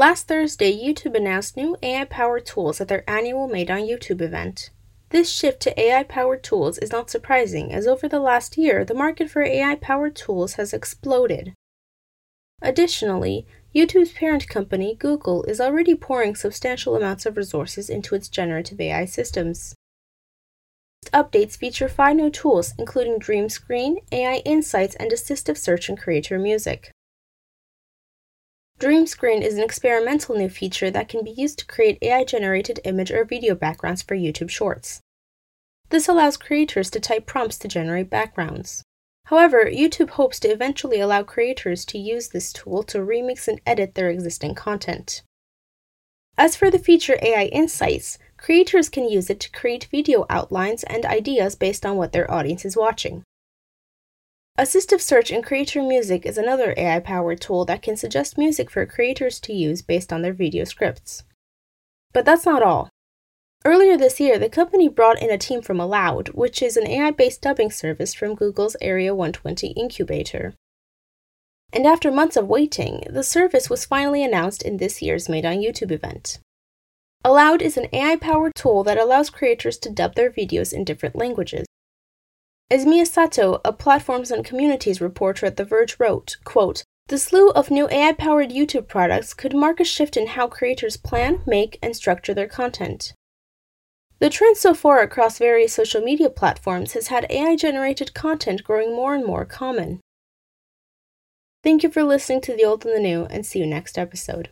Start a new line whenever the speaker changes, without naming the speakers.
Last Thursday, YouTube announced new AI powered tools at their annual Made on YouTube event. This shift to AI powered tools is not surprising, as over the last year, the market for AI powered tools has exploded. Additionally, YouTube's parent company, Google, is already pouring substantial amounts of resources into its generative AI systems. Updates feature five new tools, including Dream Screen, AI Insights, and Assistive Search and Creator Music. Dream Screen is an experimental new feature that can be used to create AI generated image or video backgrounds for YouTube Shorts. This allows creators to type prompts to generate backgrounds. However, YouTube hopes to eventually allow creators to use this tool to remix and edit their existing content. As for the feature AI Insights, creators can use it to create video outlines and ideas based on what their audience is watching. Assistive Search and Creator Music is another AI powered tool that can suggest music for creators to use based on their video scripts. But that's not all. Earlier this year, the company brought in a team from Aloud, which is an AI based dubbing service from Google's Area 120 incubator. And after months of waiting, the service was finally announced in this year's Made on YouTube event. Aloud is an AI powered tool that allows creators to dub their videos in different languages. As Mia Sato, a Platforms and Communities reporter at The Verge wrote, quote, the slew of new AI powered YouTube products could mark a shift in how creators plan, make, and structure their content. The trend so far across various social media platforms has had AI generated content growing more and more common. Thank you for listening to The Old and the New, and see you next episode.